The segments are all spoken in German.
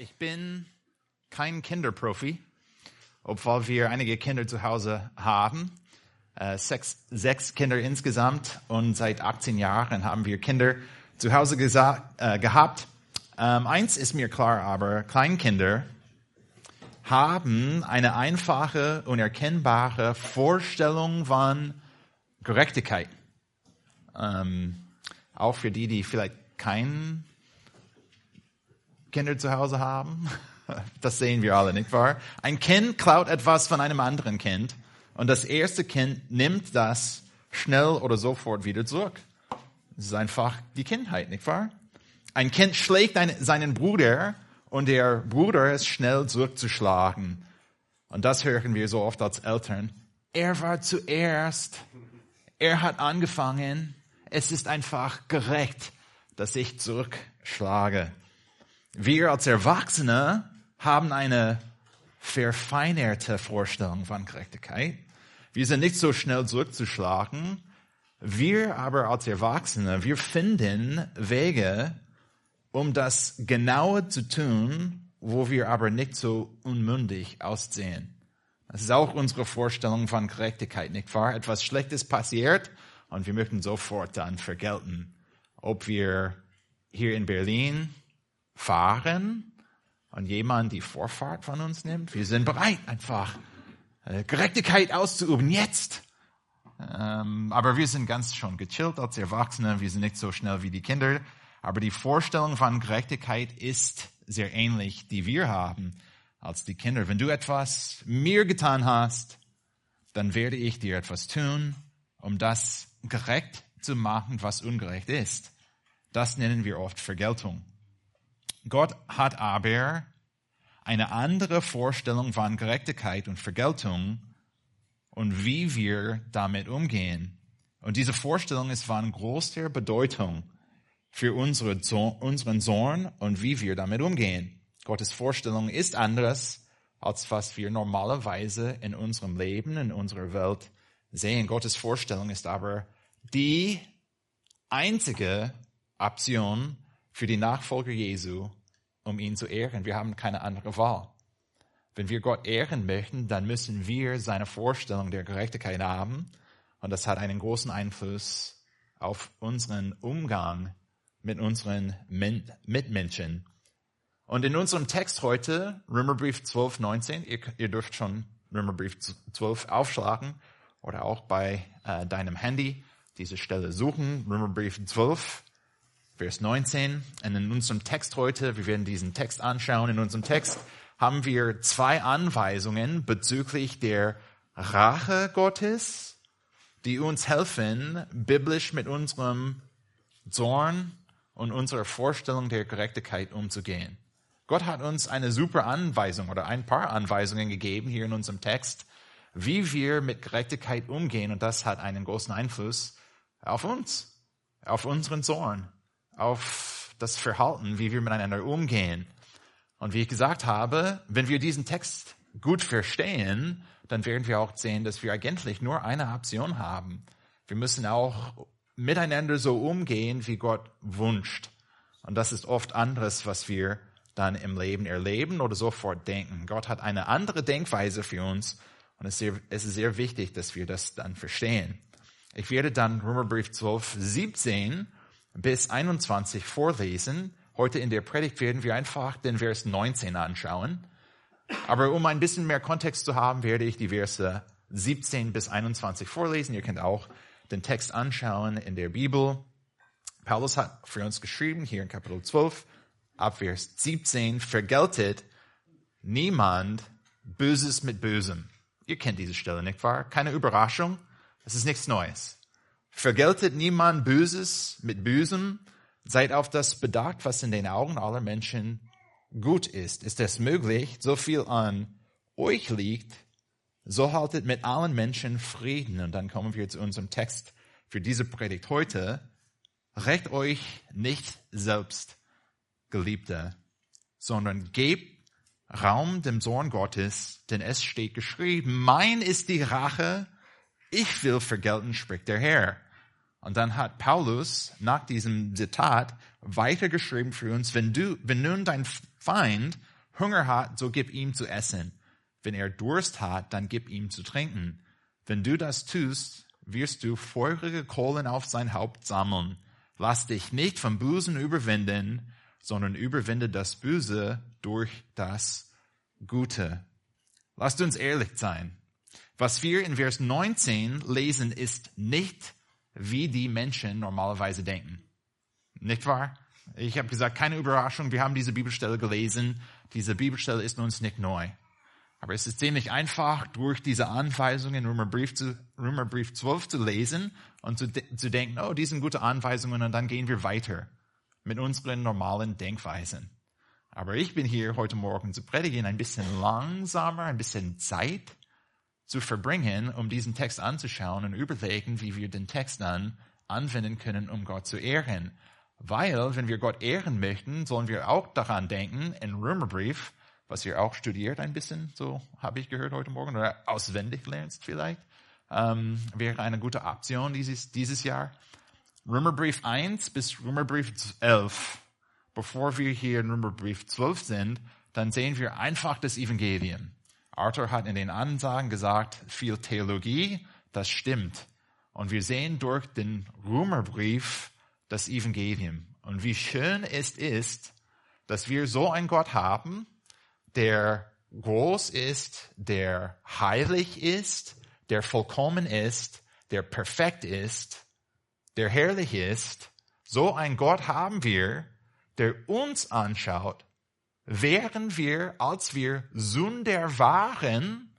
Ich bin kein Kinderprofi, obwohl wir einige Kinder zu Hause haben. Äh, sechs, sechs Kinder insgesamt und seit 18 Jahren haben wir Kinder zu Hause äh, gehabt. Ähm, eins ist mir klar, aber Kleinkinder haben eine einfache und erkennbare Vorstellung von Gerechtigkeit. Ähm, auch für die, die vielleicht kein Kinder zu Hause haben. Das sehen wir alle, nicht wahr? Ein Kind klaut etwas von einem anderen Kind und das erste Kind nimmt das schnell oder sofort wieder zurück. Das ist einfach die Kindheit, nicht wahr? Ein Kind schlägt einen, seinen Bruder und der Bruder ist schnell zurückzuschlagen. Und das hören wir so oft als Eltern. Er war zuerst. Er hat angefangen. Es ist einfach gerecht, dass ich zurückschlage. Wir als Erwachsene haben eine verfeinerte Vorstellung von Gerechtigkeit. Wir sind nicht so schnell zurückzuschlagen. Wir aber als Erwachsene, wir finden Wege, um das Genaue zu tun, wo wir aber nicht so unmündig aussehen. Das ist auch unsere Vorstellung von Gerechtigkeit, nicht wahr? Etwas Schlechtes passiert und wir möchten sofort dann vergelten. Ob wir hier in Berlin fahren und jemand die Vorfahrt von uns nimmt. Wir sind bereit, einfach äh, Gerechtigkeit auszuüben, jetzt. Ähm, aber wir sind ganz schon gechillt als Erwachsene. Wir sind nicht so schnell wie die Kinder. Aber die Vorstellung von Gerechtigkeit ist sehr ähnlich, die wir haben als die Kinder. Wenn du etwas mir getan hast, dann werde ich dir etwas tun, um das gerecht zu machen, was ungerecht ist. Das nennen wir oft Vergeltung. Gott hat aber eine andere Vorstellung von Gerechtigkeit und Vergeltung und wie wir damit umgehen. Und diese Vorstellung ist von großer Bedeutung für unsere, unseren Sohn und wie wir damit umgehen. Gottes Vorstellung ist anders, als was wir normalerweise in unserem Leben, in unserer Welt sehen. Gottes Vorstellung ist aber die einzige Option für die Nachfolger Jesu, um ihn zu ehren. Wir haben keine andere Wahl. Wenn wir Gott ehren möchten, dann müssen wir seine Vorstellung der Gerechtigkeit haben. Und das hat einen großen Einfluss auf unseren Umgang mit unseren Mitmenschen. Und in unserem Text heute, Römerbrief 12, 19, ihr, ihr dürft schon Römerbrief 12 aufschlagen oder auch bei äh, deinem Handy diese Stelle suchen. Römerbrief 12, Vers 19. Und in unserem Text heute, wir werden diesen Text anschauen, in unserem Text haben wir zwei Anweisungen bezüglich der Rache Gottes, die uns helfen, biblisch mit unserem Zorn und unserer Vorstellung der Gerechtigkeit umzugehen. Gott hat uns eine super Anweisung oder ein paar Anweisungen gegeben hier in unserem Text, wie wir mit Gerechtigkeit umgehen und das hat einen großen Einfluss auf uns, auf unseren Zorn auf das Verhalten, wie wir miteinander umgehen. Und wie ich gesagt habe, wenn wir diesen Text gut verstehen, dann werden wir auch sehen, dass wir eigentlich nur eine Option haben. Wir müssen auch miteinander so umgehen, wie Gott wünscht. Und das ist oft anderes, was wir dann im Leben erleben oder sofort denken. Gott hat eine andere Denkweise für uns und es ist sehr, es ist sehr wichtig, dass wir das dann verstehen. Ich werde dann Römerbrief 12, 17 bis 21 vorlesen. Heute in der Predigt werden wir einfach den Vers 19 anschauen. Aber um ein bisschen mehr Kontext zu haben, werde ich die Verse 17 bis 21 vorlesen. Ihr könnt auch den Text anschauen in der Bibel. Paulus hat für uns geschrieben, hier in Kapitel 12, ab Vers 17, vergeltet niemand Böses mit Bösem. Ihr kennt diese Stelle, nicht wahr? Keine Überraschung. Es ist nichts Neues. Vergeltet niemand Böses mit Bösem. Seid auf das bedacht, was in den Augen aller Menschen gut ist. Ist es möglich, so viel an euch liegt, so haltet mit allen Menschen Frieden. Und dann kommen wir zu unserem Text für diese Predigt heute. Recht euch nicht selbst, Geliebte, sondern gebt Raum dem Zorn Gottes, denn es steht geschrieben, mein ist die Rache, ich will vergelten, spricht der Herr. Und dann hat Paulus nach diesem Zitat weitergeschrieben für uns, wenn du, wenn nun dein Feind Hunger hat, so gib ihm zu essen. Wenn er Durst hat, dann gib ihm zu trinken. Wenn du das tust, wirst du feurige Kohlen auf sein Haupt sammeln. Lass dich nicht vom Bösen überwinden, sondern überwinde das Böse durch das Gute. Lasst uns ehrlich sein. Was wir in Vers 19 lesen, ist nicht, wie die Menschen normalerweise denken. Nicht wahr? Ich habe gesagt, keine Überraschung, wir haben diese Bibelstelle gelesen. Diese Bibelstelle ist uns nicht neu. Aber es ist ziemlich einfach, durch diese Anweisungen Römerbrief, zu, Römerbrief 12 zu lesen und zu, zu denken, oh, die sind gute Anweisungen und dann gehen wir weiter mit unseren normalen Denkweisen. Aber ich bin hier heute Morgen zu predigen, ein bisschen langsamer, ein bisschen Zeit zu verbringen, um diesen Text anzuschauen und überlegen, wie wir den Text dann anwenden können, um Gott zu ehren. Weil, wenn wir Gott ehren möchten, sollen wir auch daran denken, in Römerbrief, was ihr auch studiert ein bisschen, so habe ich gehört heute Morgen, oder auswendig lernst vielleicht, ähm, wäre eine gute Option dieses, dieses Jahr. Römerbrief 1 bis Römerbrief 11. Bevor wir hier in Römerbrief 12 sind, dann sehen wir einfach das Evangelium. Arthur hat in den Ansagen gesagt, viel Theologie, das stimmt. Und wir sehen durch den Römerbrief das Evangelium. Und wie schön es ist, dass wir so einen Gott haben, der groß ist, der heilig ist, der vollkommen ist, der perfekt ist, der herrlich ist. So ein Gott haben wir, der uns anschaut, während wir, als wir Sünder waren,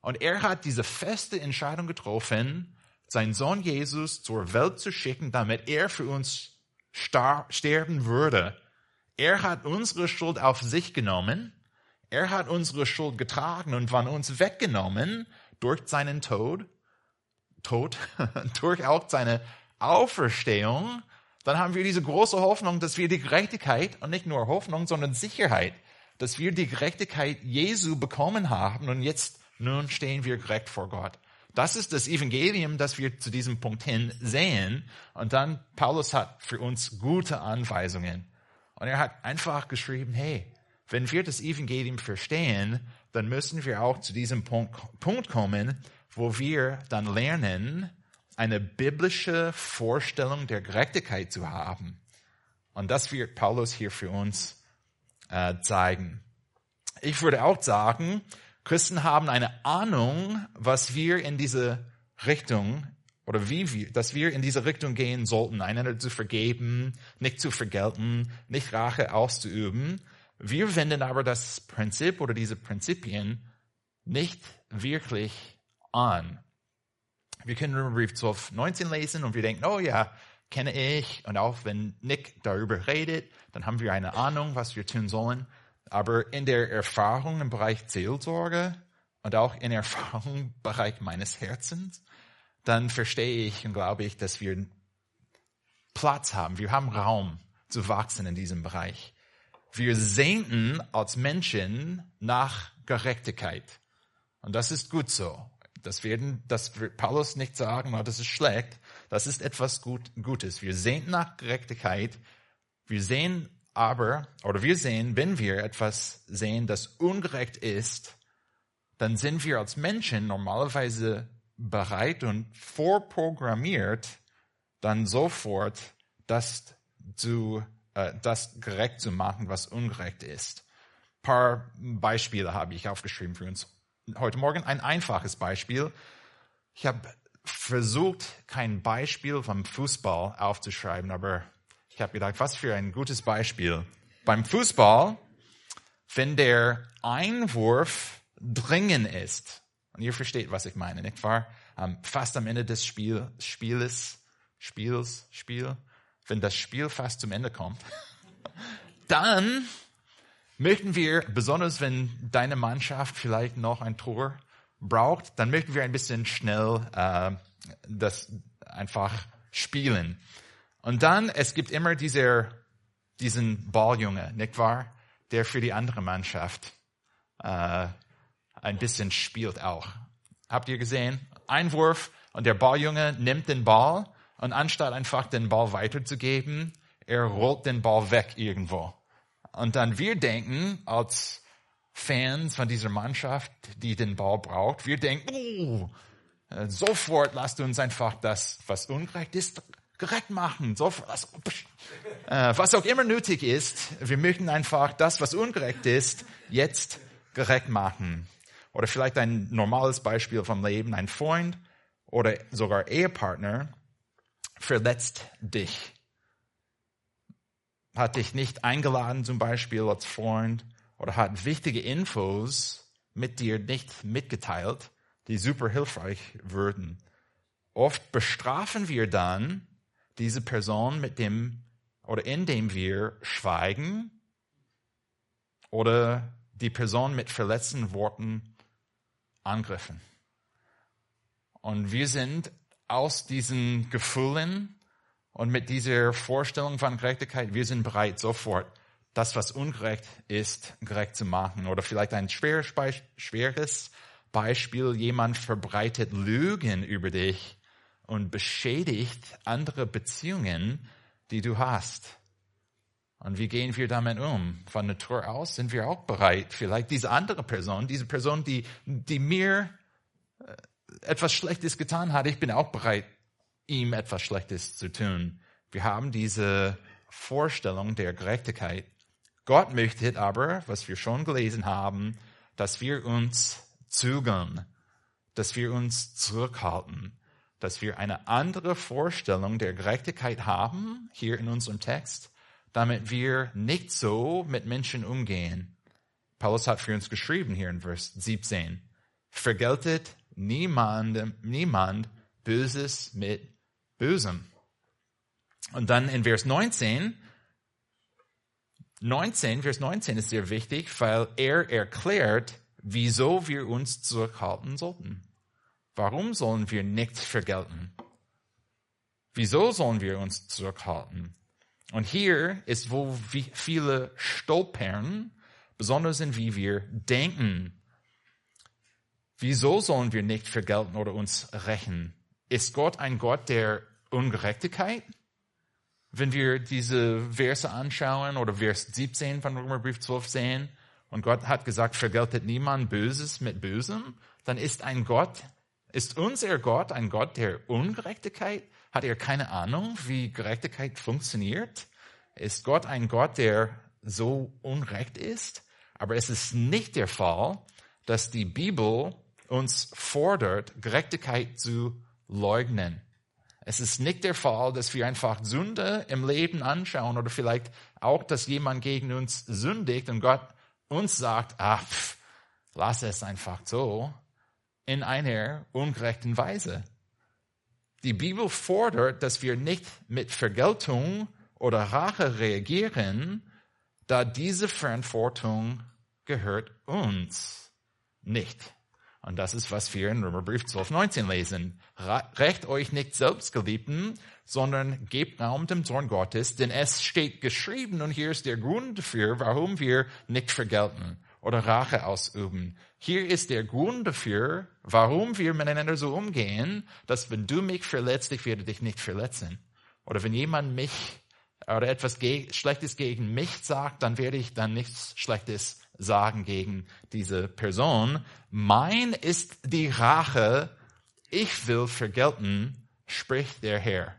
und er hat diese feste Entscheidung getroffen, seinen Sohn Jesus zur Welt zu schicken, damit er für uns sterben würde. Er hat unsere Schuld auf sich genommen er hat unsere Schuld getragen und von uns weggenommen durch seinen Tod, Tod, durch auch seine Auferstehung. Dann haben wir diese große Hoffnung, dass wir die Gerechtigkeit und nicht nur Hoffnung, sondern Sicherheit, dass wir die Gerechtigkeit Jesu bekommen haben und jetzt nun stehen wir gerecht vor Gott. Das ist das Evangelium, das wir zu diesem Punkt hin sehen. Und dann Paulus hat für uns gute Anweisungen. Und er hat einfach geschrieben, hey, wenn wir das Evangelium verstehen, dann müssen wir auch zu diesem Punkt, Punkt kommen, wo wir dann lernen, eine biblische Vorstellung der Gerechtigkeit zu haben. Und das wird Paulus hier für uns äh, zeigen. Ich würde auch sagen, Christen haben eine Ahnung, was wir in diese Richtung oder wie wir, dass wir in diese Richtung gehen sollten, einander zu vergeben, nicht zu vergelten, nicht Rache auszuüben. Wir wenden aber das Prinzip oder diese Prinzipien nicht wirklich an. Wir können Römerbrief 12, 19 lesen und wir denken, oh ja, kenne ich. Und auch wenn Nick darüber redet, dann haben wir eine Ahnung, was wir tun sollen. Aber in der Erfahrung im Bereich Seelsorge und auch in Erfahrung im Bereich meines Herzens, dann verstehe ich und glaube ich, dass wir Platz haben. Wir haben Raum zu wachsen in diesem Bereich. Wir sehnten als Menschen nach Gerechtigkeit. Und das ist gut so. Das werden, das wird Paulus nicht sagen, oh, das ist schlecht. Das ist etwas gut, Gutes. Wir sehen nach Gerechtigkeit. Wir sehen aber, oder wir sehen, wenn wir etwas sehen, das ungerecht ist, dann sind wir als Menschen normalerweise bereit und vorprogrammiert, dann sofort das zu äh, das gerecht zu machen, was ungerecht ist. Ein paar Beispiele habe ich aufgeschrieben für uns heute Morgen. Ein einfaches Beispiel. Ich habe versucht, kein Beispiel vom Fußball aufzuschreiben, aber ich habe gedacht, was für ein gutes Beispiel. Beim Fußball, wenn der Einwurf dringen ist, und ihr versteht, was ich meine, nicht wahr? fast am Ende des Spiel, Spieles, Spiels, Spiel, wenn das Spiel fast zum Ende kommt, dann möchten wir, besonders wenn deine Mannschaft vielleicht noch ein Tor braucht, dann möchten wir ein bisschen schnell äh, das einfach spielen. Und dann, es gibt immer dieser, diesen Balljunge, nicht wahr? Der für die andere Mannschaft äh, ein bisschen spielt auch. Habt ihr gesehen? Einwurf und der Balljunge nimmt den Ball Und anstatt einfach den Ball weiterzugeben, er rollt den Ball weg irgendwo. Und dann wir denken als Fans von dieser Mannschaft, die den Ball braucht, wir denken, oh, sofort lasst uns einfach das, was ungerecht ist, gerecht machen. Sofort, was, äh, was auch immer nötig ist, wir möchten einfach das, was ungerecht ist, jetzt gerecht machen. Oder vielleicht ein normales Beispiel vom Leben, ein Freund oder sogar Ehepartner verletzt dich. Hat dich nicht eingeladen zum Beispiel als Freund oder hat wichtige Infos mit dir nicht mitgeteilt, die super hilfreich würden. Oft bestrafen wir dann diese Person mit dem oder indem wir schweigen oder die Person mit verletzenden Worten angriffen. Und wir sind aus diesen Gefühlen und mit dieser Vorstellung von Gerechtigkeit, wir sind bereit, sofort das, was ungerecht ist, gerecht zu machen. Oder vielleicht ein schweres, Beispiel, jemand verbreitet Lügen über dich und beschädigt andere Beziehungen, die du hast. Und wie gehen wir damit um? Von Natur aus sind wir auch bereit, vielleicht diese andere Person, diese Person, die, die mir äh, etwas Schlechtes getan hat, ich bin auch bereit, ihm etwas Schlechtes zu tun. Wir haben diese Vorstellung der Gerechtigkeit. Gott möchte aber, was wir schon gelesen haben, dass wir uns zügeln, dass wir uns zurückhalten, dass wir eine andere Vorstellung der Gerechtigkeit haben, hier in unserem Text, damit wir nicht so mit Menschen umgehen. Paulus hat für uns geschrieben hier in Vers 17, vergeltet niemandem, niemand Böses mit Bösem. Und dann in Vers 19, 19, Vers 19 ist sehr wichtig, weil er erklärt, wieso wir uns zurückhalten sollten. Warum sollen wir nichts vergelten? Wieso sollen wir uns zurückhalten? Und hier ist, wo viele stolpern, besonders in wie wir denken. Wieso sollen wir nicht vergelten oder uns rächen? Ist Gott ein Gott der Ungerechtigkeit? Wenn wir diese Verse anschauen oder Vers 17 von Römerbrief 12 sehen und Gott hat gesagt, vergeltet niemand Böses mit Bösem, dann ist ein Gott, ist unser Gott ein Gott der Ungerechtigkeit? Hat er keine Ahnung, wie Gerechtigkeit funktioniert? Ist Gott ein Gott, der so unrecht ist? Aber es ist nicht der Fall, dass die Bibel uns fordert, Gerechtigkeit zu leugnen. Es ist nicht der Fall, dass wir einfach Sünde im Leben anschauen oder vielleicht auch, dass jemand gegen uns sündigt und Gott uns sagt, ach, pff, lass es einfach so, in einer ungerechten Weise. Die Bibel fordert, dass wir nicht mit Vergeltung oder Rache reagieren, da diese Verantwortung gehört uns nicht. Und das ist, was wir in Römerbrief 12, 19 lesen. Recht euch nicht selbst, Geliebten, sondern gebt Raum dem Zorn Gottes, denn es steht geschrieben, und hier ist der Grund dafür, warum wir nicht vergelten oder Rache ausüben. Hier ist der Grund dafür, warum wir miteinander so umgehen, dass wenn du mich verletzt, ich werde dich nicht verletzen. Oder wenn jemand mich oder etwas Schlechtes gegen mich sagt, dann werde ich dann nichts Schlechtes sagen gegen diese Person. Mein ist die Rache, ich will vergelten, spricht der Herr.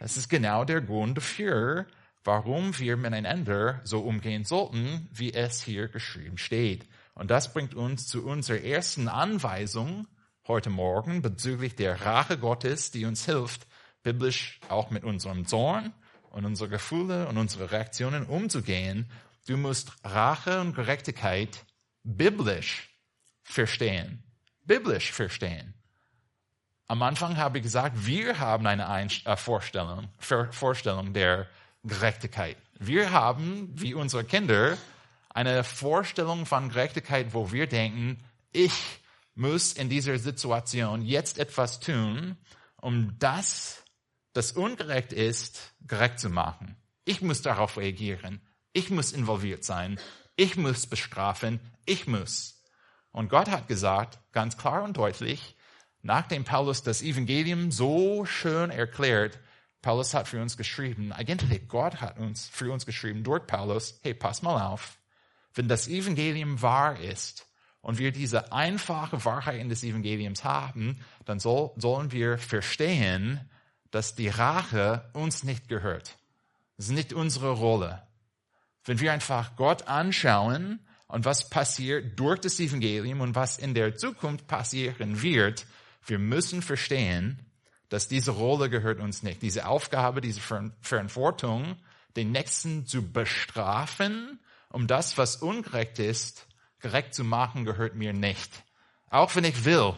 Das ist genau der Grund dafür, warum wir miteinander so umgehen sollten, wie es hier geschrieben steht. Und das bringt uns zu unserer ersten Anweisung heute Morgen bezüglich der Rache Gottes, die uns hilft, biblisch auch mit unserem Zorn und unsere Gefühle und unsere Reaktionen umzugehen Du musst Rache und Gerechtigkeit biblisch verstehen. Biblisch verstehen. Am Anfang habe ich gesagt, wir haben eine äh, Vorstellung, Vorstellung der Gerechtigkeit. Wir haben, wie unsere Kinder, eine Vorstellung von Gerechtigkeit, wo wir denken, ich muss in dieser Situation jetzt etwas tun, um das, das ungerecht ist, gerecht zu machen. Ich muss darauf reagieren. Ich muss involviert sein. Ich muss bestrafen. Ich muss. Und Gott hat gesagt, ganz klar und deutlich, nachdem Paulus das Evangelium so schön erklärt, Paulus hat für uns geschrieben, eigentlich Gott hat uns für uns geschrieben durch Paulus, hey, pass mal auf, wenn das Evangelium wahr ist und wir diese einfache Wahrheit in des Evangeliums haben, dann soll, sollen wir verstehen, dass die Rache uns nicht gehört. Das ist nicht unsere Rolle. Wenn wir einfach Gott anschauen und was passiert durch das Evangelium und was in der Zukunft passieren wird, wir müssen verstehen, dass diese Rolle gehört uns nicht. Diese Aufgabe, diese Verantwortung, den Nächsten zu bestrafen, um das, was ungerecht ist, gerecht zu machen, gehört mir nicht. Auch wenn ich will.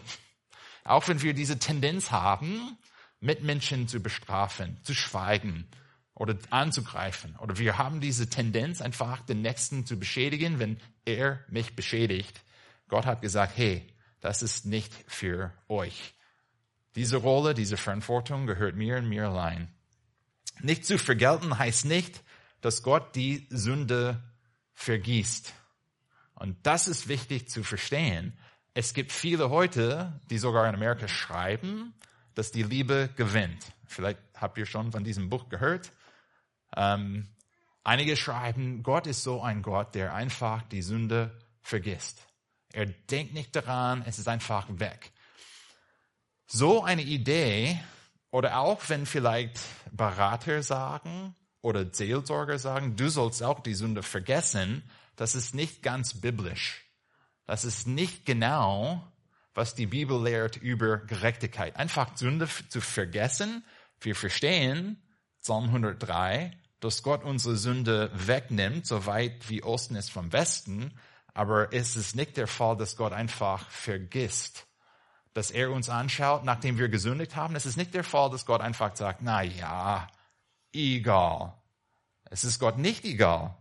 Auch wenn wir diese Tendenz haben, Mitmenschen zu bestrafen, zu schweigen oder anzugreifen. Oder wir haben diese Tendenz, einfach den Nächsten zu beschädigen, wenn er mich beschädigt. Gott hat gesagt, hey, das ist nicht für euch. Diese Rolle, diese Verantwortung gehört mir und mir allein. Nicht zu vergelten heißt nicht, dass Gott die Sünde vergießt. Und das ist wichtig zu verstehen. Es gibt viele heute, die sogar in Amerika schreiben, dass die Liebe gewinnt. Vielleicht habt ihr schon von diesem Buch gehört. Ähm, einige schreiben, Gott ist so ein Gott, der einfach die Sünde vergisst. Er denkt nicht daran, es ist einfach weg. So eine Idee, oder auch wenn vielleicht Berater sagen oder Seelsorger sagen, du sollst auch die Sünde vergessen, das ist nicht ganz biblisch. Das ist nicht genau, was die Bibel lehrt über Gerechtigkeit. Einfach Sünde zu vergessen. Wir verstehen Psalm 103, dass Gott unsere Sünde wegnimmt, so weit wie Osten ist vom Westen. Aber es ist nicht der Fall, dass Gott einfach vergisst, dass er uns anschaut, nachdem wir gesündigt haben. Es ist nicht der Fall, dass Gott einfach sagt, na ja, egal. Es ist Gott nicht egal.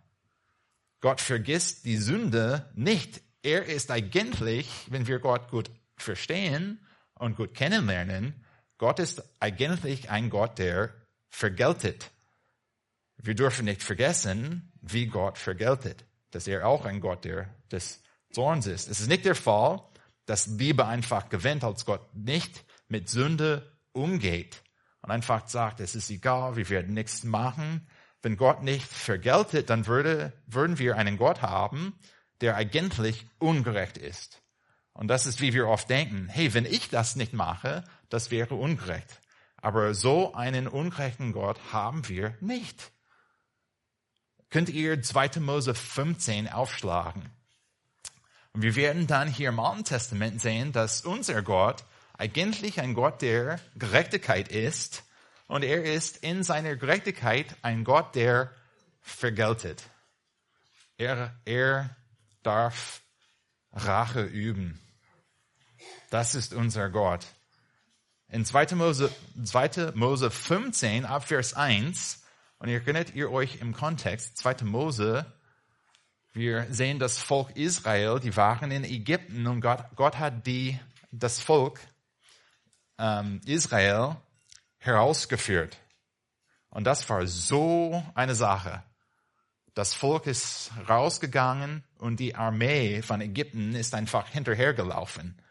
Gott vergisst die Sünde nicht. Er ist eigentlich, wenn wir Gott gut verstehen und gut kennenlernen, Gott ist eigentlich ein Gott, der vergeltet. Wir dürfen nicht vergessen, wie Gott vergeltet, dass er auch ein Gott der des Zorns ist. Es ist nicht der Fall, dass Liebe einfach gewinnt, als Gott nicht mit Sünde umgeht und einfach sagt, es ist egal, wir werden nichts machen. Wenn Gott nicht vergeltet, dann würde, würden wir einen Gott haben, der eigentlich ungerecht ist. Und das ist, wie wir oft denken, hey, wenn ich das nicht mache, das wäre ungerecht. Aber so einen ungerechten Gott haben wir nicht. Könnt ihr 2. Mose 15 aufschlagen? Und wir werden dann hier im Alten Testament sehen, dass unser Gott eigentlich ein Gott der Gerechtigkeit ist. Und er ist in seiner Gerechtigkeit ein Gott, der vergeltet. Er, er darf Rache üben. Das ist unser Gott. In 2. Mose, 2. Mose 15 ab Vers 1, und erinnert ihr euch im Kontext, 2. Mose wir sehen das Volk Israel, die waren in Ägypten und Gott, Gott hat die, das Volk ähm, Israel herausgeführt. Und das war so eine Sache. Das Volk ist rausgegangen und die Armee von Ägypten ist einfach hinterhergelaufen.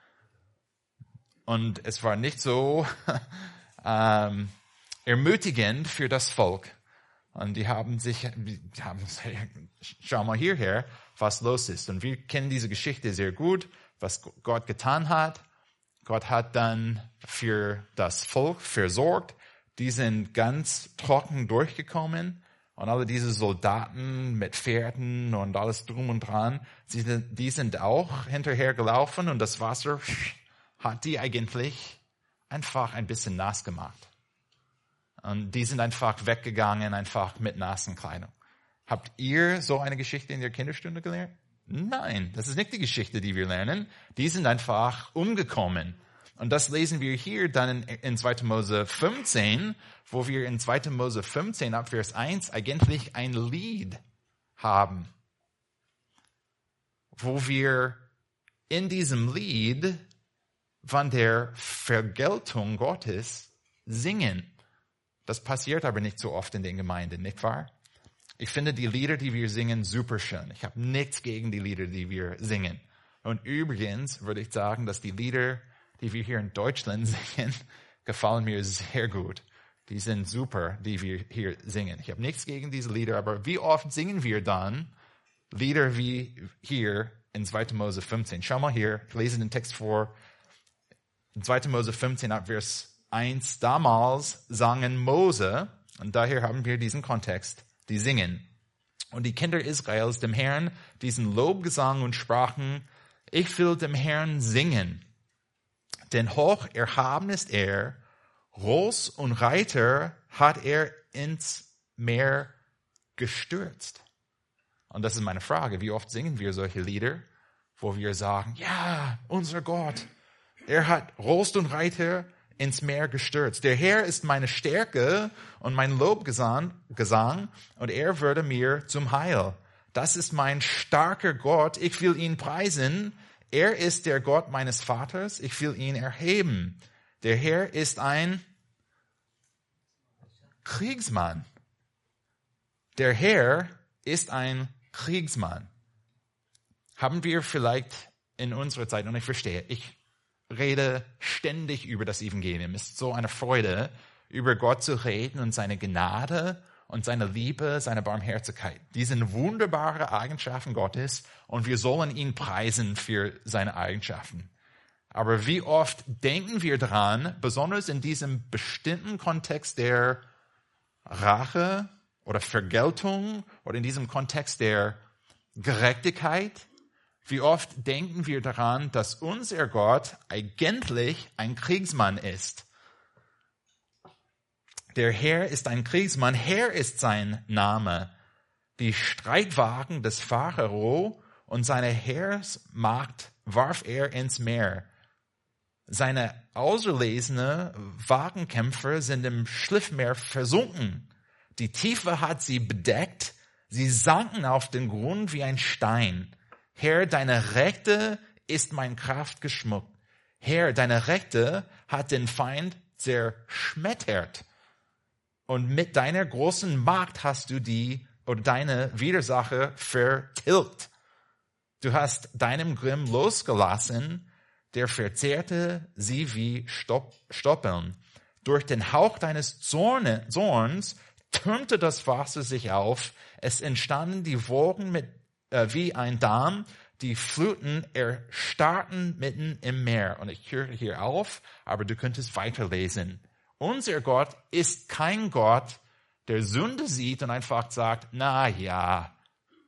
Und es war nicht so ähm, ermutigend für das Volk. Und die haben sich, die haben gesagt, schau mal hierher, was los ist. Und wir kennen diese Geschichte sehr gut, was Gott getan hat. Gott hat dann für das Volk versorgt. Die sind ganz trocken durchgekommen. Und alle diese Soldaten mit Pferden und alles drum und dran, die sind auch hinterher gelaufen und das Wasser hat die eigentlich einfach ein bisschen nass gemacht. Und die sind einfach weggegangen, einfach mit nassen Kleidung. Habt ihr so eine Geschichte in der Kinderstunde gelernt? Nein, das ist nicht die Geschichte, die wir lernen. Die sind einfach umgekommen. Und das lesen wir hier dann in, in 2. Mose 15, wo wir in 2. Mose 15 ab Vers 1 eigentlich ein Lied haben, wo wir in diesem Lied von der Vergeltung Gottes singen. Das passiert aber nicht so oft in den Gemeinden, nicht wahr? Ich finde die Lieder, die wir singen, super schön. Ich habe nichts gegen die Lieder, die wir singen. Und übrigens würde ich sagen, dass die Lieder, die wir hier in Deutschland singen, gefallen mir sehr gut. Die sind super, die wir hier singen. Ich habe nichts gegen diese Lieder, aber wie oft singen wir dann Lieder wie hier in 2. Mose 15? Schau mal hier, ich lese den Text vor. In 2. Mose 15 ab Vers 1. Damals sangen Mose, und daher haben wir diesen Kontext, die singen. Und die Kinder Israels dem Herrn diesen Lobgesang und sprachen, ich will dem Herrn singen. Denn hoch erhaben ist er, Ross und Reiter hat er ins Meer gestürzt. Und das ist meine Frage, wie oft singen wir solche Lieder, wo wir sagen, ja, unser Gott, er hat Rost und Reiter ins Meer gestürzt. Der Herr ist meine Stärke und mein Lobgesang Gesang, und er würde mir zum Heil. Das ist mein starker Gott. Ich will ihn preisen. Er ist der Gott meines Vaters. Ich will ihn erheben. Der Herr ist ein Kriegsmann. Der Herr ist ein Kriegsmann. Haben wir vielleicht in unserer Zeit, und ich verstehe, ich rede ständig über das Evangelium. Es ist so eine Freude, über Gott zu reden und seine Gnade und seine Liebe, seine Barmherzigkeit. Die sind wunderbare Eigenschaften Gottes und wir sollen ihn preisen für seine Eigenschaften. Aber wie oft denken wir daran, besonders in diesem bestimmten Kontext der Rache oder Vergeltung oder in diesem Kontext der Gerechtigkeit, wie oft denken wir daran, dass unser Gott eigentlich ein Kriegsmann ist. Der Herr ist ein Kriegsmann, Herr ist sein Name. Die Streitwagen des Pharao und seine Heersmacht warf er ins Meer. Seine auserlesene Wagenkämpfer sind im Schliffmeer versunken. Die Tiefe hat sie bedeckt. Sie sanken auf den Grund wie ein Stein. Herr, deine Rechte ist mein Kraft geschmuckt. Herr, deine Rechte hat den Feind zerschmettert. Und mit deiner großen Macht hast du die oder deine Widersacher vertilgt. Du hast deinem Grimm losgelassen, der verzehrte sie wie Stoppeln. Durch den Hauch deines Zorns türmte das Wasser sich auf, es entstanden die Wogen mit äh, wie ein Darm, die Fluten erstarrten mitten im Meer. Und ich höre hier auf, aber du könntest weiterlesen. Unser Gott ist kein Gott, der Sünde sieht und einfach sagt, na ja,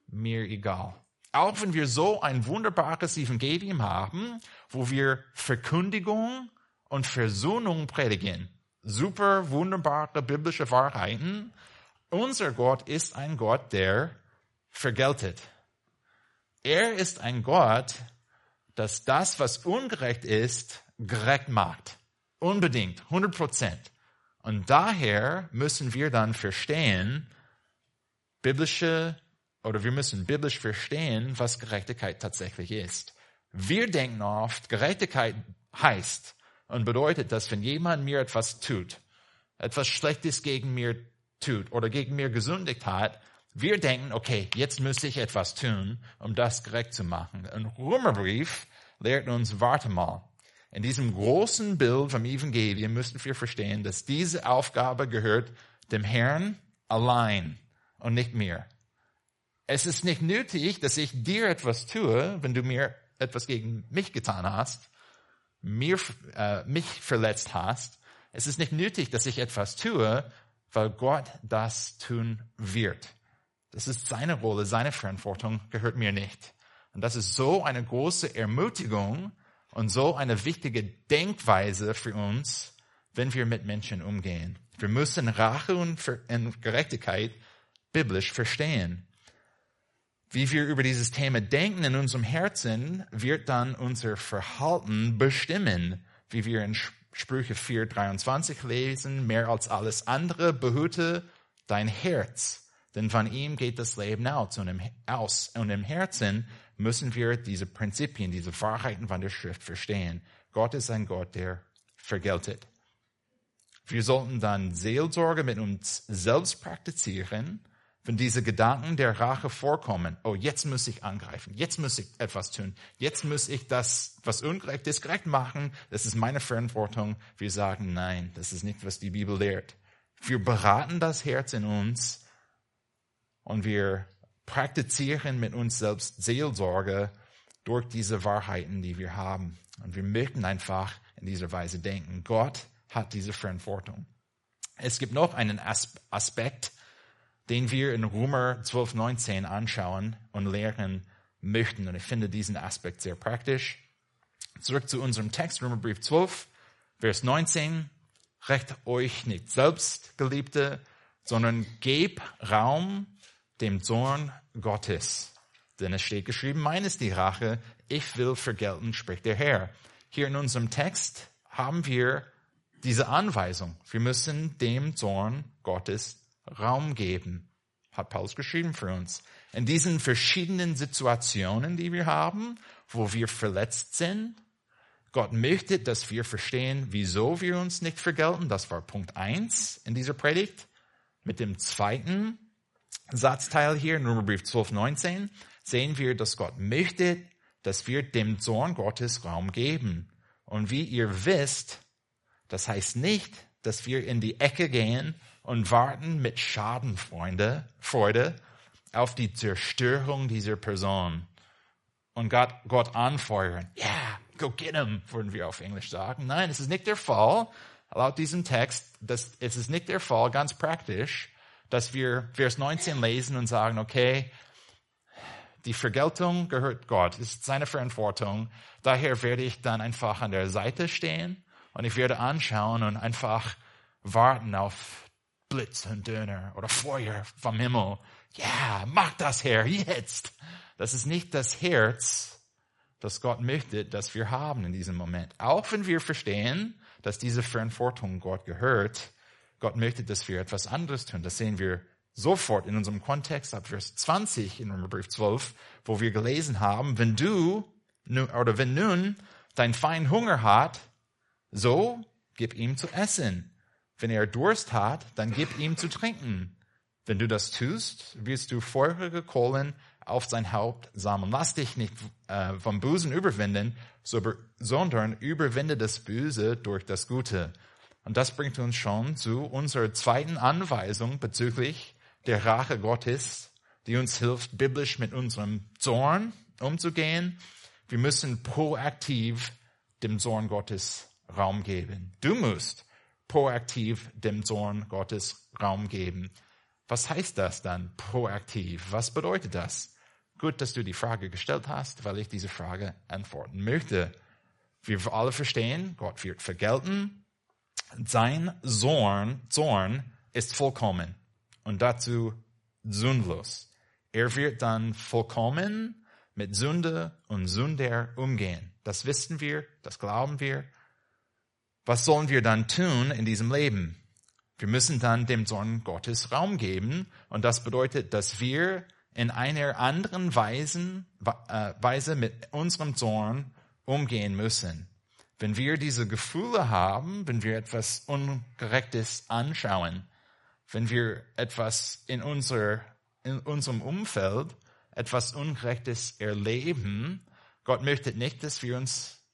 mir egal. Auch wenn wir so ein wunderbares Evangelium haben, wo wir Verkündigung und Versöhnung predigen, super wunderbare biblische Wahrheiten, unser Gott ist ein Gott, der vergeltet. Er ist ein Gott, dass das, was ungerecht ist, gerecht macht. Unbedingt, 100 Prozent. Und daher müssen wir dann verstehen, biblische, oder wir müssen biblisch verstehen, was Gerechtigkeit tatsächlich ist. Wir denken oft, Gerechtigkeit heißt und bedeutet, dass wenn jemand mir etwas tut, etwas Schlechtes gegen mir tut oder gegen mir gesündigt hat, wir denken, okay, jetzt müsste ich etwas tun, um das gerecht zu machen. Ein Römerbrief lehrt uns, warte mal. In diesem großen Bild vom Evangelium müssen wir verstehen, dass diese Aufgabe gehört dem Herrn allein und nicht mir. Es ist nicht nötig, dass ich dir etwas tue, wenn du mir etwas gegen mich getan hast, mir, äh, mich verletzt hast. Es ist nicht nötig, dass ich etwas tue, weil Gott das tun wird. Das ist seine Rolle, seine Verantwortung gehört mir nicht. Und das ist so eine große Ermutigung und so eine wichtige Denkweise für uns, wenn wir mit Menschen umgehen. Wir müssen Rache und Gerechtigkeit biblisch verstehen. Wie wir über dieses Thema denken in unserem Herzen, wird dann unser Verhalten bestimmen, wie wir in Sprüche 4,23 lesen, mehr als alles andere behüte dein Herz denn von ihm geht das Leben aus und im, Herzen müssen wir diese Prinzipien, diese Wahrheiten von der Schrift verstehen. Gott ist ein Gott, der vergeltet. Wir sollten dann Seelsorge mit uns selbst praktizieren, wenn diese Gedanken der Rache vorkommen, oh, jetzt muss ich angreifen, jetzt muss ich etwas tun, jetzt muss ich das, was ungerecht ist, gerecht machen, das ist meine Verantwortung. Wir sagen, nein, das ist nicht, was die Bibel lehrt. Wir beraten das Herz in uns und wir praktizieren mit uns selbst Seelsorge durch diese Wahrheiten, die wir haben. Und wir möchten einfach in dieser Weise denken, Gott hat diese Verantwortung. Es gibt noch einen Aspekt, den wir in Römer 12, 19 anschauen und lehren möchten. Und ich finde diesen Aspekt sehr praktisch. Zurück zu unserem Text, Römerbrief 12, Vers 19. Recht euch nicht selbst, Geliebte, sondern gebt Raum dem Zorn Gottes. Denn es steht geschrieben, mein ist die Rache, ich will vergelten, spricht der Herr. Hier in unserem Text haben wir diese Anweisung. Wir müssen dem Zorn Gottes Raum geben, hat Paulus geschrieben für uns. In diesen verschiedenen Situationen, die wir haben, wo wir verletzt sind, Gott möchte, dass wir verstehen, wieso wir uns nicht vergelten. Das war Punkt eins in dieser Predigt. Mit dem zweiten Satzteil hier Römerbrief 12, 19 sehen wir, dass Gott möchte, dass wir dem Zorn Gottes Raum geben. Und wie ihr wisst, das heißt nicht, dass wir in die Ecke gehen und warten mit Schadenfreude Freude auf die Zerstörung dieser Person und Gott, Gott anfeuern. Yeah, go get him, würden wir auf Englisch sagen. Nein, es ist nicht der Fall. Laut diesem Text, das, es ist nicht der Fall, ganz praktisch, dass wir Vers 19 lesen und sagen, okay, die Vergeltung gehört Gott, ist seine Verantwortung. Daher werde ich dann einfach an der Seite stehen und ich werde anschauen und einfach warten auf Blitz und Döner oder Feuer vom Himmel. Ja, mach das Herr, jetzt. Das ist nicht das Herz, das Gott möchte, dass wir haben in diesem Moment. Auch wenn wir verstehen, dass diese Verantwortung Gott gehört, Gott möchte, dass wir etwas anderes tun. Das sehen wir sofort in unserem Kontext ab Vers 20 in Römerbrief 12, wo wir gelesen haben, wenn du, oder wenn nun dein Feind Hunger hat, so gib ihm zu essen. Wenn er Durst hat, dann gib ihm zu trinken. Wenn du das tust, wirst du feurige Kohlen auf sein Haupt sammeln. Lass dich nicht äh, vom Bösen überwinden, sondern überwinde das Böse durch das Gute. Und das bringt uns schon zu unserer zweiten Anweisung bezüglich der Rache Gottes, die uns hilft, biblisch mit unserem Zorn umzugehen. Wir müssen proaktiv dem Zorn Gottes Raum geben. Du musst proaktiv dem Zorn Gottes Raum geben. Was heißt das dann, proaktiv? Was bedeutet das? Gut, dass du die Frage gestellt hast, weil ich diese Frage antworten möchte. Wir alle verstehen, Gott wird vergelten. Sein Zorn, Zorn ist vollkommen und dazu sündlos. Er wird dann vollkommen mit Sünde und Sünder umgehen. Das wissen wir, das glauben wir was sollen wir dann tun in diesem Leben? Wir müssen dann dem Zorn Gottes Raum geben und das bedeutet, dass wir in einer anderen Weise, äh, Weise mit unserem Zorn umgehen müssen. Wenn wir diese Gefühle haben, wenn wir etwas Ungerechtes anschauen, wenn wir etwas in, unser, in unserem Umfeld, etwas Ungerechtes erleben, Gott möchte nicht, dass wir uns,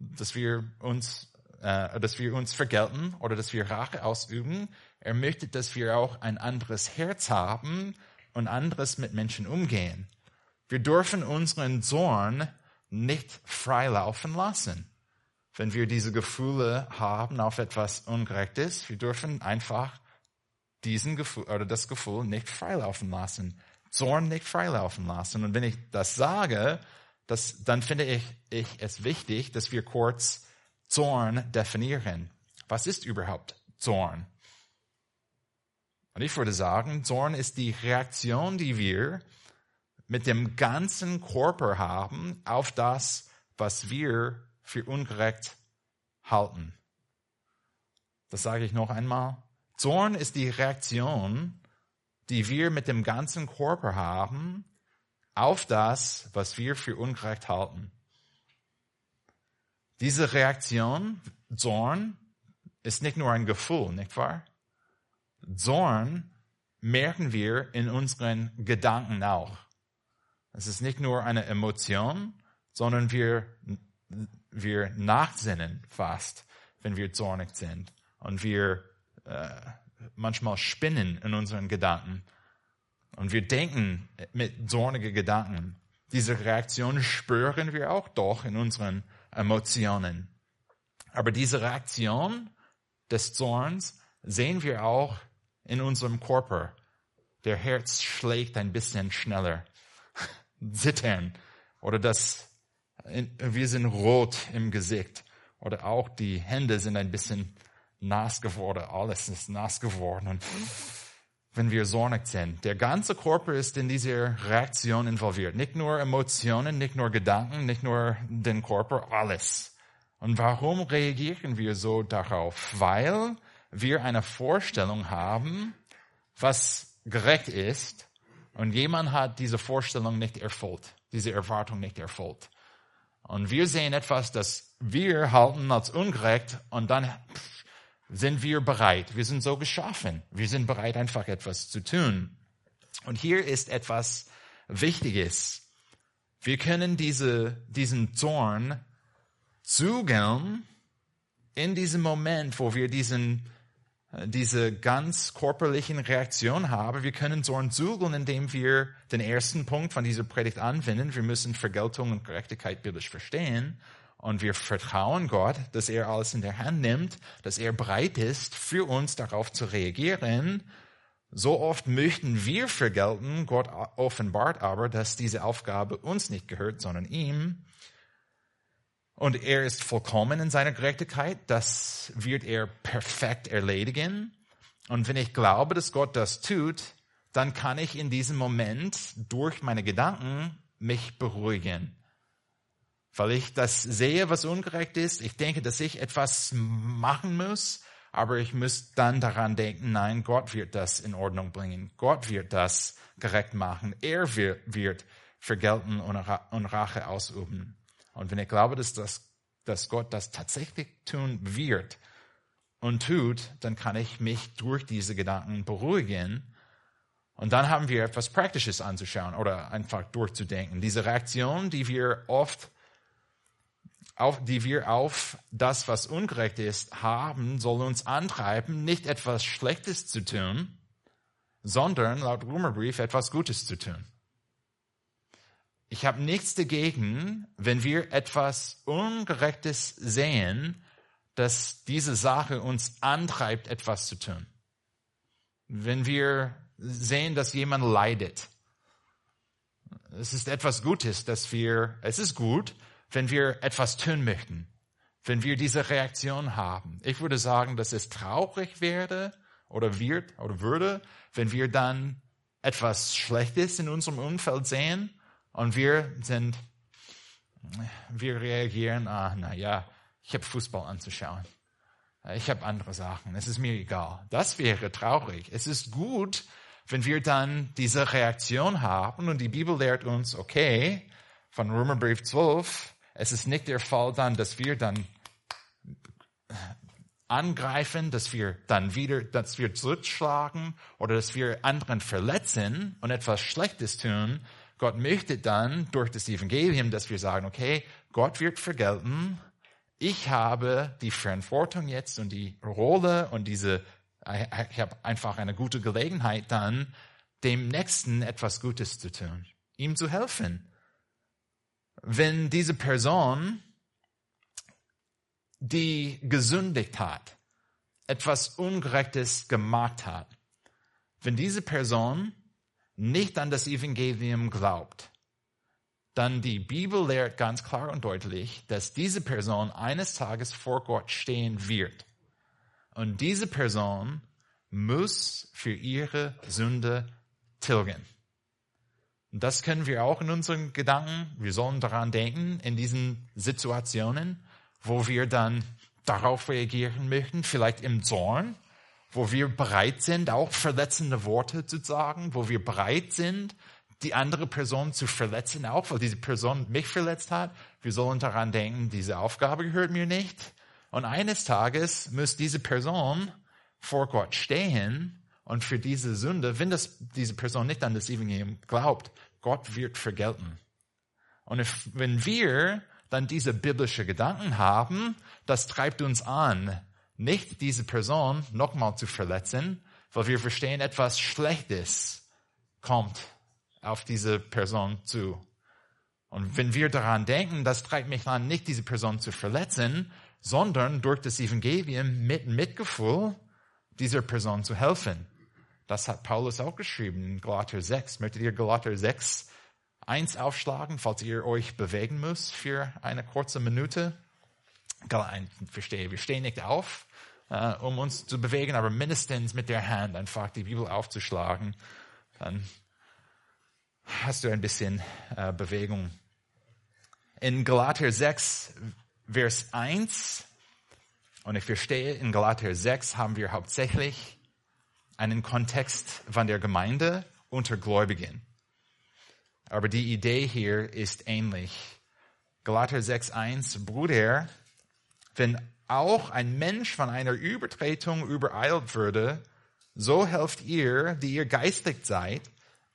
dass wir uns äh, dass wir uns vergelten oder dass wir Rache ausüben. Er möchte, dass wir auch ein anderes Herz haben und anderes mit Menschen umgehen. Wir dürfen unseren Zorn nicht freilaufen lassen. Wenn wir diese Gefühle haben auf etwas Ungerechtes, wir dürfen einfach diesen Gefühl oder das Gefühl nicht freilaufen lassen. Zorn nicht freilaufen lassen. Und wenn ich das sage, das, dann finde ich, ich es wichtig, dass wir kurz Zorn definieren. Was ist überhaupt Zorn? Und ich würde sagen, Zorn ist die Reaktion, die wir mit dem ganzen Körper haben auf das, was wir für ungerecht halten. Das sage ich noch einmal. Zorn ist die Reaktion, die wir mit dem ganzen Körper haben auf das, was wir für ungerecht halten. Diese Reaktion, Zorn, ist nicht nur ein Gefühl, nicht wahr? Zorn merken wir in unseren Gedanken auch. Es ist nicht nur eine Emotion, sondern wir, wir nachsinnen fast, wenn wir zornig sind. Und wir äh, manchmal spinnen in unseren Gedanken. Und wir denken mit zornigen Gedanken. Diese Reaktion spüren wir auch doch in unseren Emotionen. Aber diese Reaktion des Zorns sehen wir auch in unserem Körper. Der Herz schlägt ein bisschen schneller. Zittern. Oder das, wir sind rot im Gesicht. Oder auch die Hände sind ein bisschen nass geworden. Alles ist nass geworden. Und wenn wir zornig sind. Der ganze Körper ist in dieser Reaktion involviert. Nicht nur Emotionen, nicht nur Gedanken, nicht nur den Körper, alles. Und warum reagieren wir so darauf? Weil wir eine Vorstellung haben, was gerecht ist, und jemand hat diese Vorstellung nicht erfüllt, diese Erwartung nicht erfüllt. Und wir sehen etwas, das wir halten als ungerecht, und dann sind wir bereit. Wir sind so geschaffen. Wir sind bereit, einfach etwas zu tun. Und hier ist etwas Wichtiges. Wir können diese, diesen Zorn zügeln in diesem Moment, wo wir diesen, diese ganz körperlichen Reaktion haben. Wir können Zorn zügeln, indem wir den ersten Punkt von dieser Predigt anwenden. Wir müssen Vergeltung und Gerechtigkeit billig verstehen. Und wir vertrauen Gott, dass er alles in der Hand nimmt, dass er bereit ist, für uns darauf zu reagieren. So oft möchten wir vergelten, Gott offenbart aber, dass diese Aufgabe uns nicht gehört, sondern ihm. Und er ist vollkommen in seiner Gerechtigkeit, das wird er perfekt erledigen. Und wenn ich glaube, dass Gott das tut, dann kann ich in diesem Moment durch meine Gedanken mich beruhigen weil ich das sehe, was ungerecht ist. Ich denke, dass ich etwas machen muss, aber ich muss dann daran denken, nein, Gott wird das in Ordnung bringen. Gott wird das gerecht machen. Er wird, vergelten und Rache ausüben. Und wenn ich glaube, dass, das, dass Gott das tatsächlich tun wird und tut, dann kann ich mich durch diese Gedanken beruhigen. Und dann haben wir etwas Praktisches anzuschauen oder einfach durchzudenken. Diese Reaktion, die wir oft auf, die wir auf das, was ungerecht ist, haben, soll uns antreiben, nicht etwas Schlechtes zu tun, sondern laut Römerbrief etwas Gutes zu tun. Ich habe nichts dagegen, wenn wir etwas Ungerechtes sehen, dass diese Sache uns antreibt, etwas zu tun. Wenn wir sehen, dass jemand leidet. Es ist etwas Gutes, dass wir, es ist gut, wenn wir etwas tun möchten, wenn wir diese Reaktion haben. Ich würde sagen, dass es traurig werde oder wird oder würde, wenn wir dann etwas Schlechtes in unserem Umfeld sehen und wir sind, wir reagieren, ah, na ja, ich habe Fußball anzuschauen. Ich habe andere Sachen. Es ist mir egal. Das wäre traurig. Es ist gut, wenn wir dann diese Reaktion haben und die Bibel lehrt uns, okay, von Römerbrief 12, es ist nicht der Fall dann, dass wir dann angreifen, dass wir dann wieder, dass wir zurückschlagen oder dass wir anderen verletzen und etwas Schlechtes tun. Gott möchte dann durch das Evangelium, dass wir sagen, okay, Gott wird vergelten. Ich habe die Verantwortung jetzt und die Rolle und diese, ich habe einfach eine gute Gelegenheit dann, dem Nächsten etwas Gutes zu tun, ihm zu helfen wenn diese Person, die gesündigt hat, etwas Ungerechtes gemacht hat, wenn diese Person nicht an das Evangelium glaubt, dann die Bibel lehrt ganz klar und deutlich, dass diese Person eines Tages vor Gott stehen wird. Und diese Person muss für ihre Sünde tilgen. Und das können wir auch in unseren Gedanken, wir sollen daran denken, in diesen Situationen, wo wir dann darauf reagieren möchten, vielleicht im Zorn, wo wir bereit sind, auch verletzende Worte zu sagen, wo wir bereit sind, die andere Person zu verletzen, auch weil diese Person mich verletzt hat. Wir sollen daran denken, diese Aufgabe gehört mir nicht. Und eines Tages muss diese Person vor Gott stehen Und für diese Sünde, wenn das, diese Person nicht an das Evangelium glaubt, Gott wird vergelten. Und if, wenn wir dann diese biblische Gedanken haben, das treibt uns an, nicht diese Person nochmal zu verletzen, weil wir verstehen, etwas Schlechtes kommt auf diese Person zu. Und wenn wir daran denken, das treibt mich an, nicht diese Person zu verletzen, sondern durch das Evangelium mit Mitgefühl dieser Person zu helfen. Das hat Paulus auch geschrieben in Galater 6. Möchtet ihr Galater 6 1 aufschlagen, falls ihr euch bewegen müsst für eine kurze Minute? Verstehe, wir stehen nicht auf, äh, um uns zu bewegen, aber mindestens mit der Hand einfach die Bibel aufzuschlagen. Dann hast du ein bisschen äh, Bewegung. In Galater 6, Vers 1, und ich verstehe, in Galater 6 haben wir hauptsächlich einen Kontext von der Gemeinde unter Gläubigen. Aber die Idee hier ist ähnlich. Galater 6.1, Bruder, wenn auch ein Mensch von einer Übertretung übereilt würde, so helft ihr, die ihr geistig seid,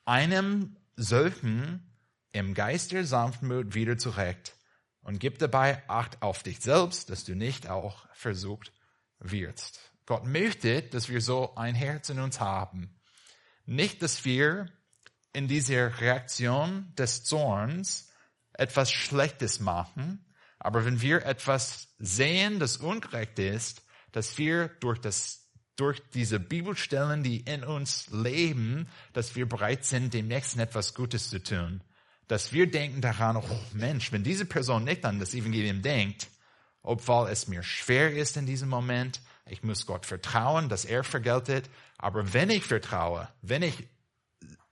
einem solchen im Geist der Sanftmut wieder zurecht und gib dabei Acht auf dich selbst, dass du nicht auch versucht wirst. Gott möchte, dass wir so ein Herz in uns haben. Nicht, dass wir in dieser Reaktion des Zorns etwas Schlechtes machen, aber wenn wir etwas sehen, das ungerecht ist, dass wir durch das durch diese Bibelstellen, die in uns leben, dass wir bereit sind, dem Nächsten etwas Gutes zu tun. Dass wir denken daran, oh Mensch, wenn diese Person nicht an das Evangelium denkt, obwohl es mir schwer ist in diesem Moment, ich muss Gott vertrauen, dass er vergeltet. Aber wenn ich vertraue, wenn ich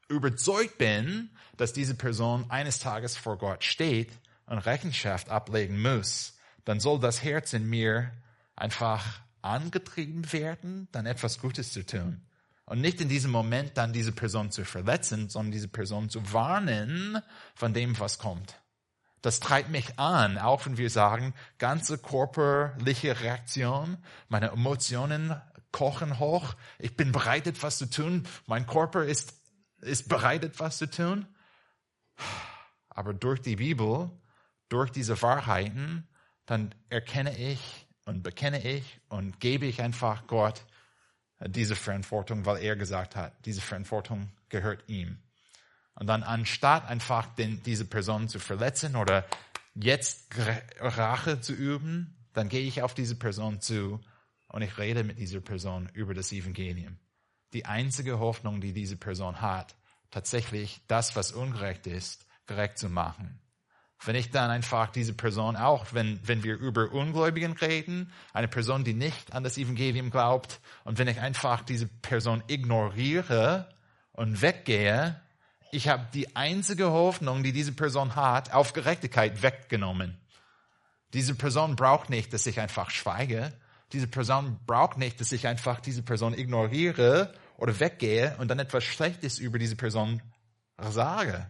überzeugt bin, dass diese Person eines Tages vor Gott steht und Rechenschaft ablegen muss, dann soll das Herz in mir einfach angetrieben werden, dann etwas Gutes zu tun. Und nicht in diesem Moment dann diese Person zu verletzen, sondern diese Person zu warnen von dem, was kommt. Das treibt mich an, auch wenn wir sagen, ganze körperliche Reaktion, meine Emotionen kochen hoch, ich bin bereit, etwas zu tun, mein Körper ist, ist bereit, etwas zu tun. Aber durch die Bibel, durch diese Wahrheiten, dann erkenne ich und bekenne ich und gebe ich einfach Gott diese Verantwortung, weil er gesagt hat, diese Verantwortung gehört ihm. Und dann anstatt einfach den, diese Person zu verletzen oder jetzt Rache zu üben, dann gehe ich auf diese Person zu und ich rede mit dieser Person über das Evangelium. Die einzige Hoffnung, die diese Person hat, tatsächlich das, was ungerecht ist, gerecht zu machen. Wenn ich dann einfach diese Person auch, wenn, wenn wir über Ungläubigen reden, eine Person, die nicht an das Evangelium glaubt, und wenn ich einfach diese Person ignoriere und weggehe, ich habe die einzige Hoffnung, die diese Person hat, auf Gerechtigkeit weggenommen. Diese Person braucht nicht, dass ich einfach schweige. Diese Person braucht nicht, dass ich einfach diese Person ignoriere oder weggehe und dann etwas Schlechtes über diese Person sage.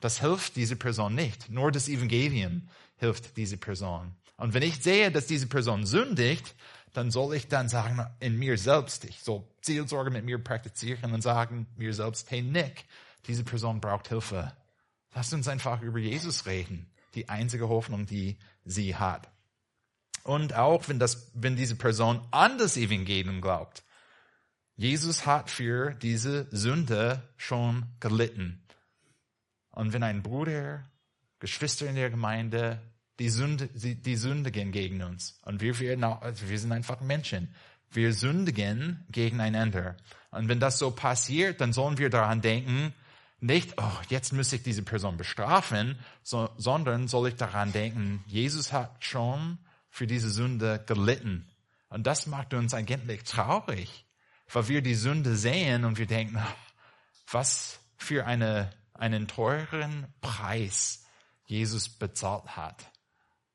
Das hilft diese Person nicht. Nur das Evangelium hilft diese Person. Und wenn ich sehe, dass diese Person sündigt, dann soll ich dann sagen, in mir selbst, ich soll Zielsorge mit mir praktizieren und sagen mir selbst, hey Nick, diese Person braucht Hilfe. Lasst uns einfach über Jesus reden. Die einzige Hoffnung, die sie hat. Und auch wenn das, wenn diese Person an das Evangelium glaubt. Jesus hat für diese Sünde schon gelitten. Und wenn ein Bruder, Geschwister in der Gemeinde, die Sünde, die sündigen gegen uns. Und wir, wir, also wir sind einfach Menschen. Wir sündigen gegeneinander. Und wenn das so passiert, dann sollen wir daran denken, nicht, oh, jetzt muss ich diese Person bestrafen, so, sondern soll ich daran denken, Jesus hat schon für diese Sünde gelitten. Und das macht uns eigentlich traurig, weil wir die Sünde sehen und wir denken, was für eine, einen teuren Preis Jesus bezahlt hat,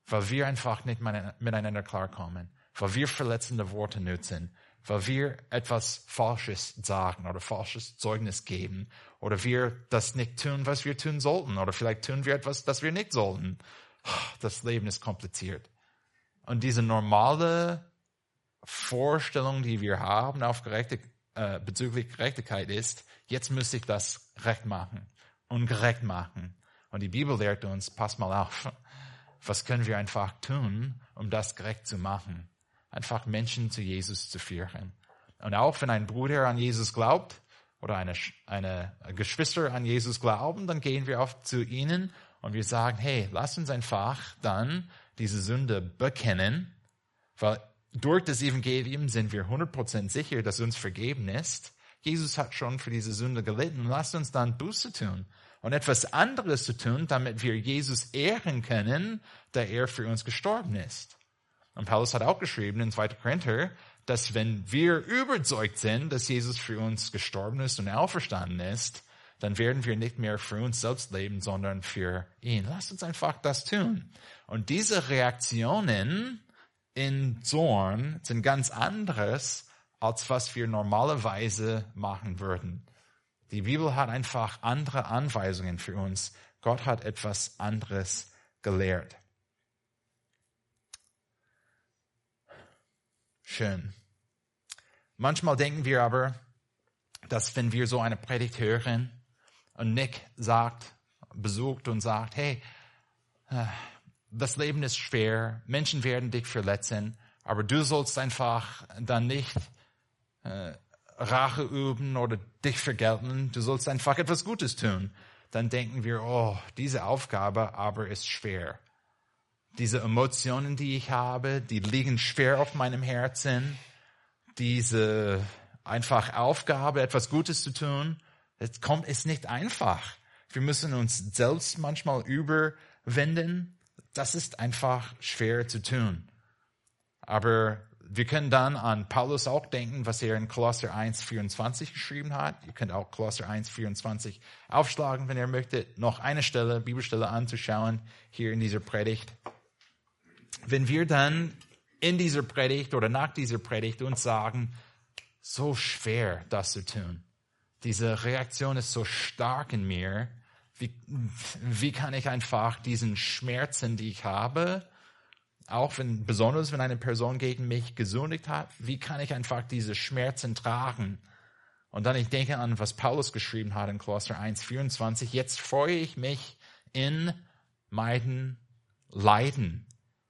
weil wir einfach nicht miteinander klarkommen, weil wir verletzende Worte nutzen, weil wir etwas Falsches sagen oder falsches Zeugnis geben. Oder wir das nicht tun, was wir tun sollten. Oder vielleicht tun wir etwas, das wir nicht sollten. Das Leben ist kompliziert. Und diese normale Vorstellung, die wir haben auf äh, bezüglich Gerechtigkeit ist, jetzt müsste ich das recht machen und gerecht machen. Und die Bibel lehrt uns, pass mal auf, was können wir einfach tun, um das gerecht zu machen? Einfach Menschen zu Jesus zu führen. Und auch wenn ein Bruder an Jesus glaubt oder eine, eine Geschwister an Jesus glauben, dann gehen wir oft zu ihnen und wir sagen, hey, lass uns einfach dann diese Sünde bekennen, weil durch das Evangelium sind wir 100% sicher, dass uns vergeben ist. Jesus hat schon für diese Sünde gelitten. Lasst uns dann Buße tun und etwas anderes zu tun, damit wir Jesus ehren können, da er für uns gestorben ist. Und Paulus hat auch geschrieben in 2. Korinther, dass wenn wir überzeugt sind, dass Jesus für uns gestorben ist und auferstanden ist, dann werden wir nicht mehr für uns selbst leben, sondern für ihn. Lasst uns einfach das tun. Und diese Reaktionen in Zorn sind ganz anderes, als was wir normalerweise machen würden. Die Bibel hat einfach andere Anweisungen für uns. Gott hat etwas anderes gelehrt. Schön. Manchmal denken wir aber, dass wenn wir so eine Predigt hören und Nick sagt, besucht und sagt, hey, das Leben ist schwer, Menschen werden dich verletzen, aber du sollst einfach dann nicht äh, Rache üben oder dich vergelten, du sollst einfach etwas Gutes tun. Dann denken wir, oh, diese Aufgabe aber ist schwer. Diese Emotionen, die ich habe, die liegen schwer auf meinem Herzen. Diese einfach Aufgabe, etwas Gutes zu tun, es kommt, ist nicht einfach. Wir müssen uns selbst manchmal überwinden. Das ist einfach schwer zu tun. Aber wir können dann an Paulus auch denken, was er in Kolosser 1, 24 geschrieben hat. Ihr könnt auch Kolosser 1, 24 aufschlagen, wenn ihr möchtet, noch eine Stelle, Bibelstelle anzuschauen, hier in dieser Predigt. Wenn wir dann in dieser Predigt oder nach dieser Predigt uns sagen, so schwer das zu tun. Diese Reaktion ist so stark in mir. Wie, wie kann ich einfach diesen Schmerzen, die ich habe, auch wenn, besonders wenn eine Person gegen mich gesündigt hat, wie kann ich einfach diese Schmerzen tragen? Und dann ich denke an, was Paulus geschrieben hat in Kolosser 1, 24. Jetzt freue ich mich in meinen Leiden,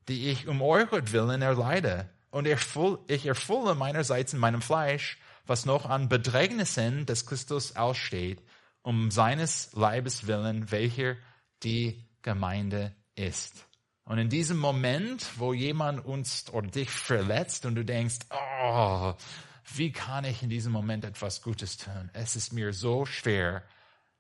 die ich um euretwillen erleide. Und ich erfülle meinerseits in meinem Fleisch, was noch an Bedrängnissen des Christus aussteht, um seines Leibes willen, welcher die Gemeinde ist. Und in diesem Moment, wo jemand uns oder dich verletzt und du denkst, oh, wie kann ich in diesem Moment etwas Gutes tun? Es ist mir so schwer.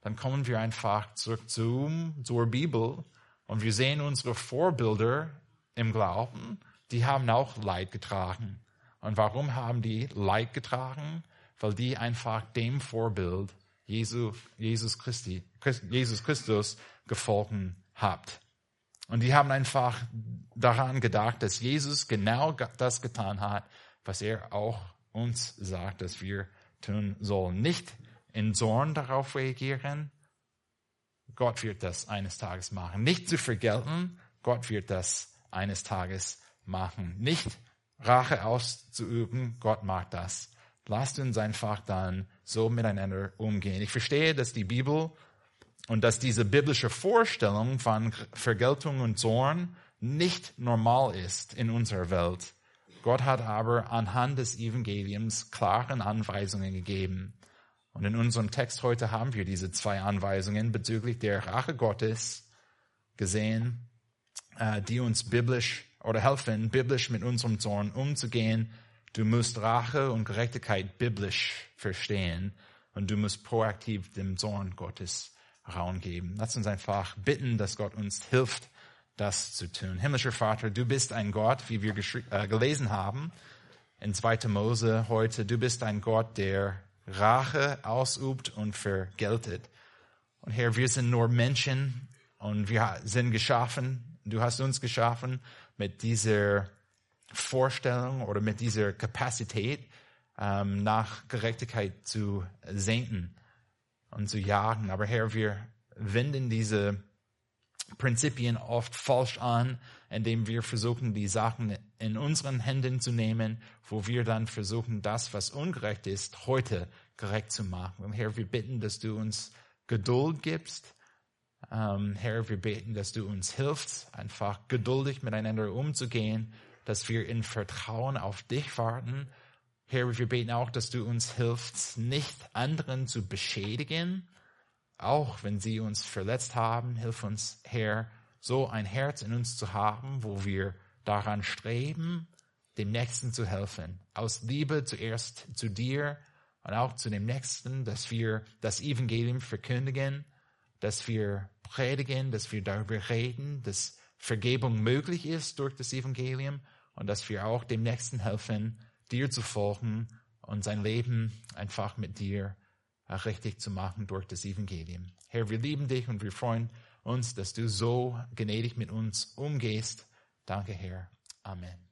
Dann kommen wir einfach zurück zu, zur Bibel und wir sehen unsere Vorbilder im Glauben, die haben auch Leid getragen. Und warum haben die Leid getragen? Weil die einfach dem Vorbild Jesus, Jesus, Christi, Jesus Christus gefolgt habt. Und die haben einfach daran gedacht, dass Jesus genau das getan hat, was er auch uns sagt, dass wir tun sollen. Nicht in Zorn darauf reagieren. Gott wird das eines Tages machen. Nicht zu vergelten. Gott wird das eines Tages machen. Nicht Rache auszuüben. Gott mag das. Lasst uns einfach dann so miteinander umgehen. Ich verstehe, dass die Bibel und dass diese biblische Vorstellung von Vergeltung und Zorn nicht normal ist in unserer Welt. Gott hat aber anhand des Evangeliums klaren Anweisungen gegeben. Und in unserem Text heute haben wir diese zwei Anweisungen bezüglich der Rache Gottes gesehen, äh, die uns biblisch oder helfen, biblisch mit unserem Zorn umzugehen. Du musst Rache und Gerechtigkeit biblisch verstehen und du musst proaktiv dem Zorn Gottes Raum geben. Lass uns einfach bitten, dass Gott uns hilft, das zu tun. Himmlischer Vater, du bist ein Gott, wie wir äh, gelesen haben in 2. Mose heute. Du bist ein Gott, der Rache ausübt und vergeltet. Und Herr, wir sind nur Menschen und wir sind geschaffen. Du hast uns geschaffen mit dieser Vorstellung oder mit dieser Kapazität, ähm, nach Gerechtigkeit zu sehnen und zu jagen. Aber Herr, wir wenden diese Prinzipien oft falsch an, indem wir versuchen, die Sachen in unseren Händen zu nehmen, wo wir dann versuchen, das, was ungerecht ist, heute gerecht zu machen. Und Herr, wir bitten, dass du uns Geduld gibst. Ähm, Herr, wir beten, dass du uns hilfst, einfach geduldig miteinander umzugehen, dass wir in Vertrauen auf dich warten. Herr, wir beten auch, dass du uns hilfst, nicht anderen zu beschädigen, auch wenn sie uns verletzt haben. Hilf uns, Herr, so ein Herz in uns zu haben, wo wir daran streben, dem Nächsten zu helfen. Aus Liebe zuerst zu dir und auch zu dem Nächsten, dass wir das Evangelium verkündigen, dass wir predigen, dass wir darüber reden, dass Vergebung möglich ist durch das Evangelium und dass wir auch dem Nächsten helfen, dir zu folgen und sein Leben einfach mit dir richtig zu machen durch das Evangelium. Herr, wir lieben dich und wir freuen uns, dass du so gnädig mit uns umgehst. Danke, Herr. Amen.